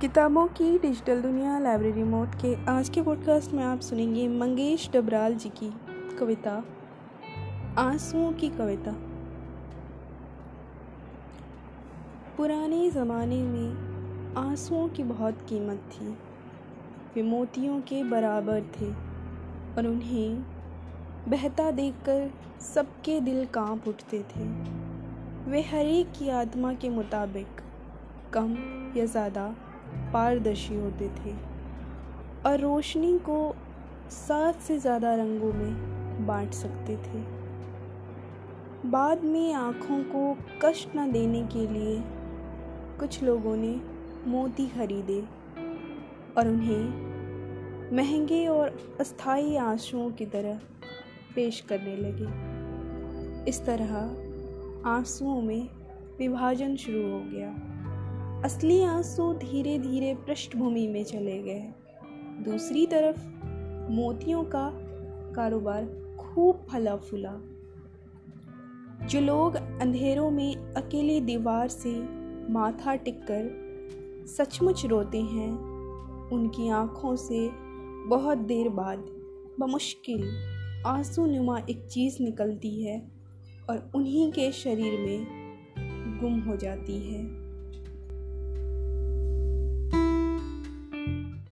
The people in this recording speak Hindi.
किताबों की डिजिटल दुनिया लाइब्रेरी मोड के आज के पॉडकास्ट में आप सुनेंगे मंगेश डबराल जी की कविता, आंसुओं की कविता। पुराने ज़माने में आंसुओं की बहुत कीमत थी। वे मोतियों के बराबर थे और उन्हें बहता देखकर सबके दिल काँप उठते थे। वे हर एक की आत्मा के मुताबिक कम या ज़्यादा पारदर्शी होते थे और रोशनी को सात से ज़्यादा रंगों में बांट सकते थे। बाद में आँखों को कष्ट न देने के लिए कुछ लोगों ने मोती खरीदे और उन्हें महँगे और अस्थाई आंसुओं की तरह पेश करने लगे। इस तरह आंसुओं में विभाजन शुरू हो गया। असली आँसू धीरे धीरे पृष्ठभूमि में चले गए। दूसरी तरफ़, मोतियों का कारोबार खूब फला फूला। जो लोग अंधेरों में अकेले दीवार से माथा टिककर सचमुच रोते हैं, उनकी आँखों से बहुत देर बाद बमुश्किल आँसू नुमा एक चीज़ निकलती है और उन्हीं के शरीर में गुम हो जाती है।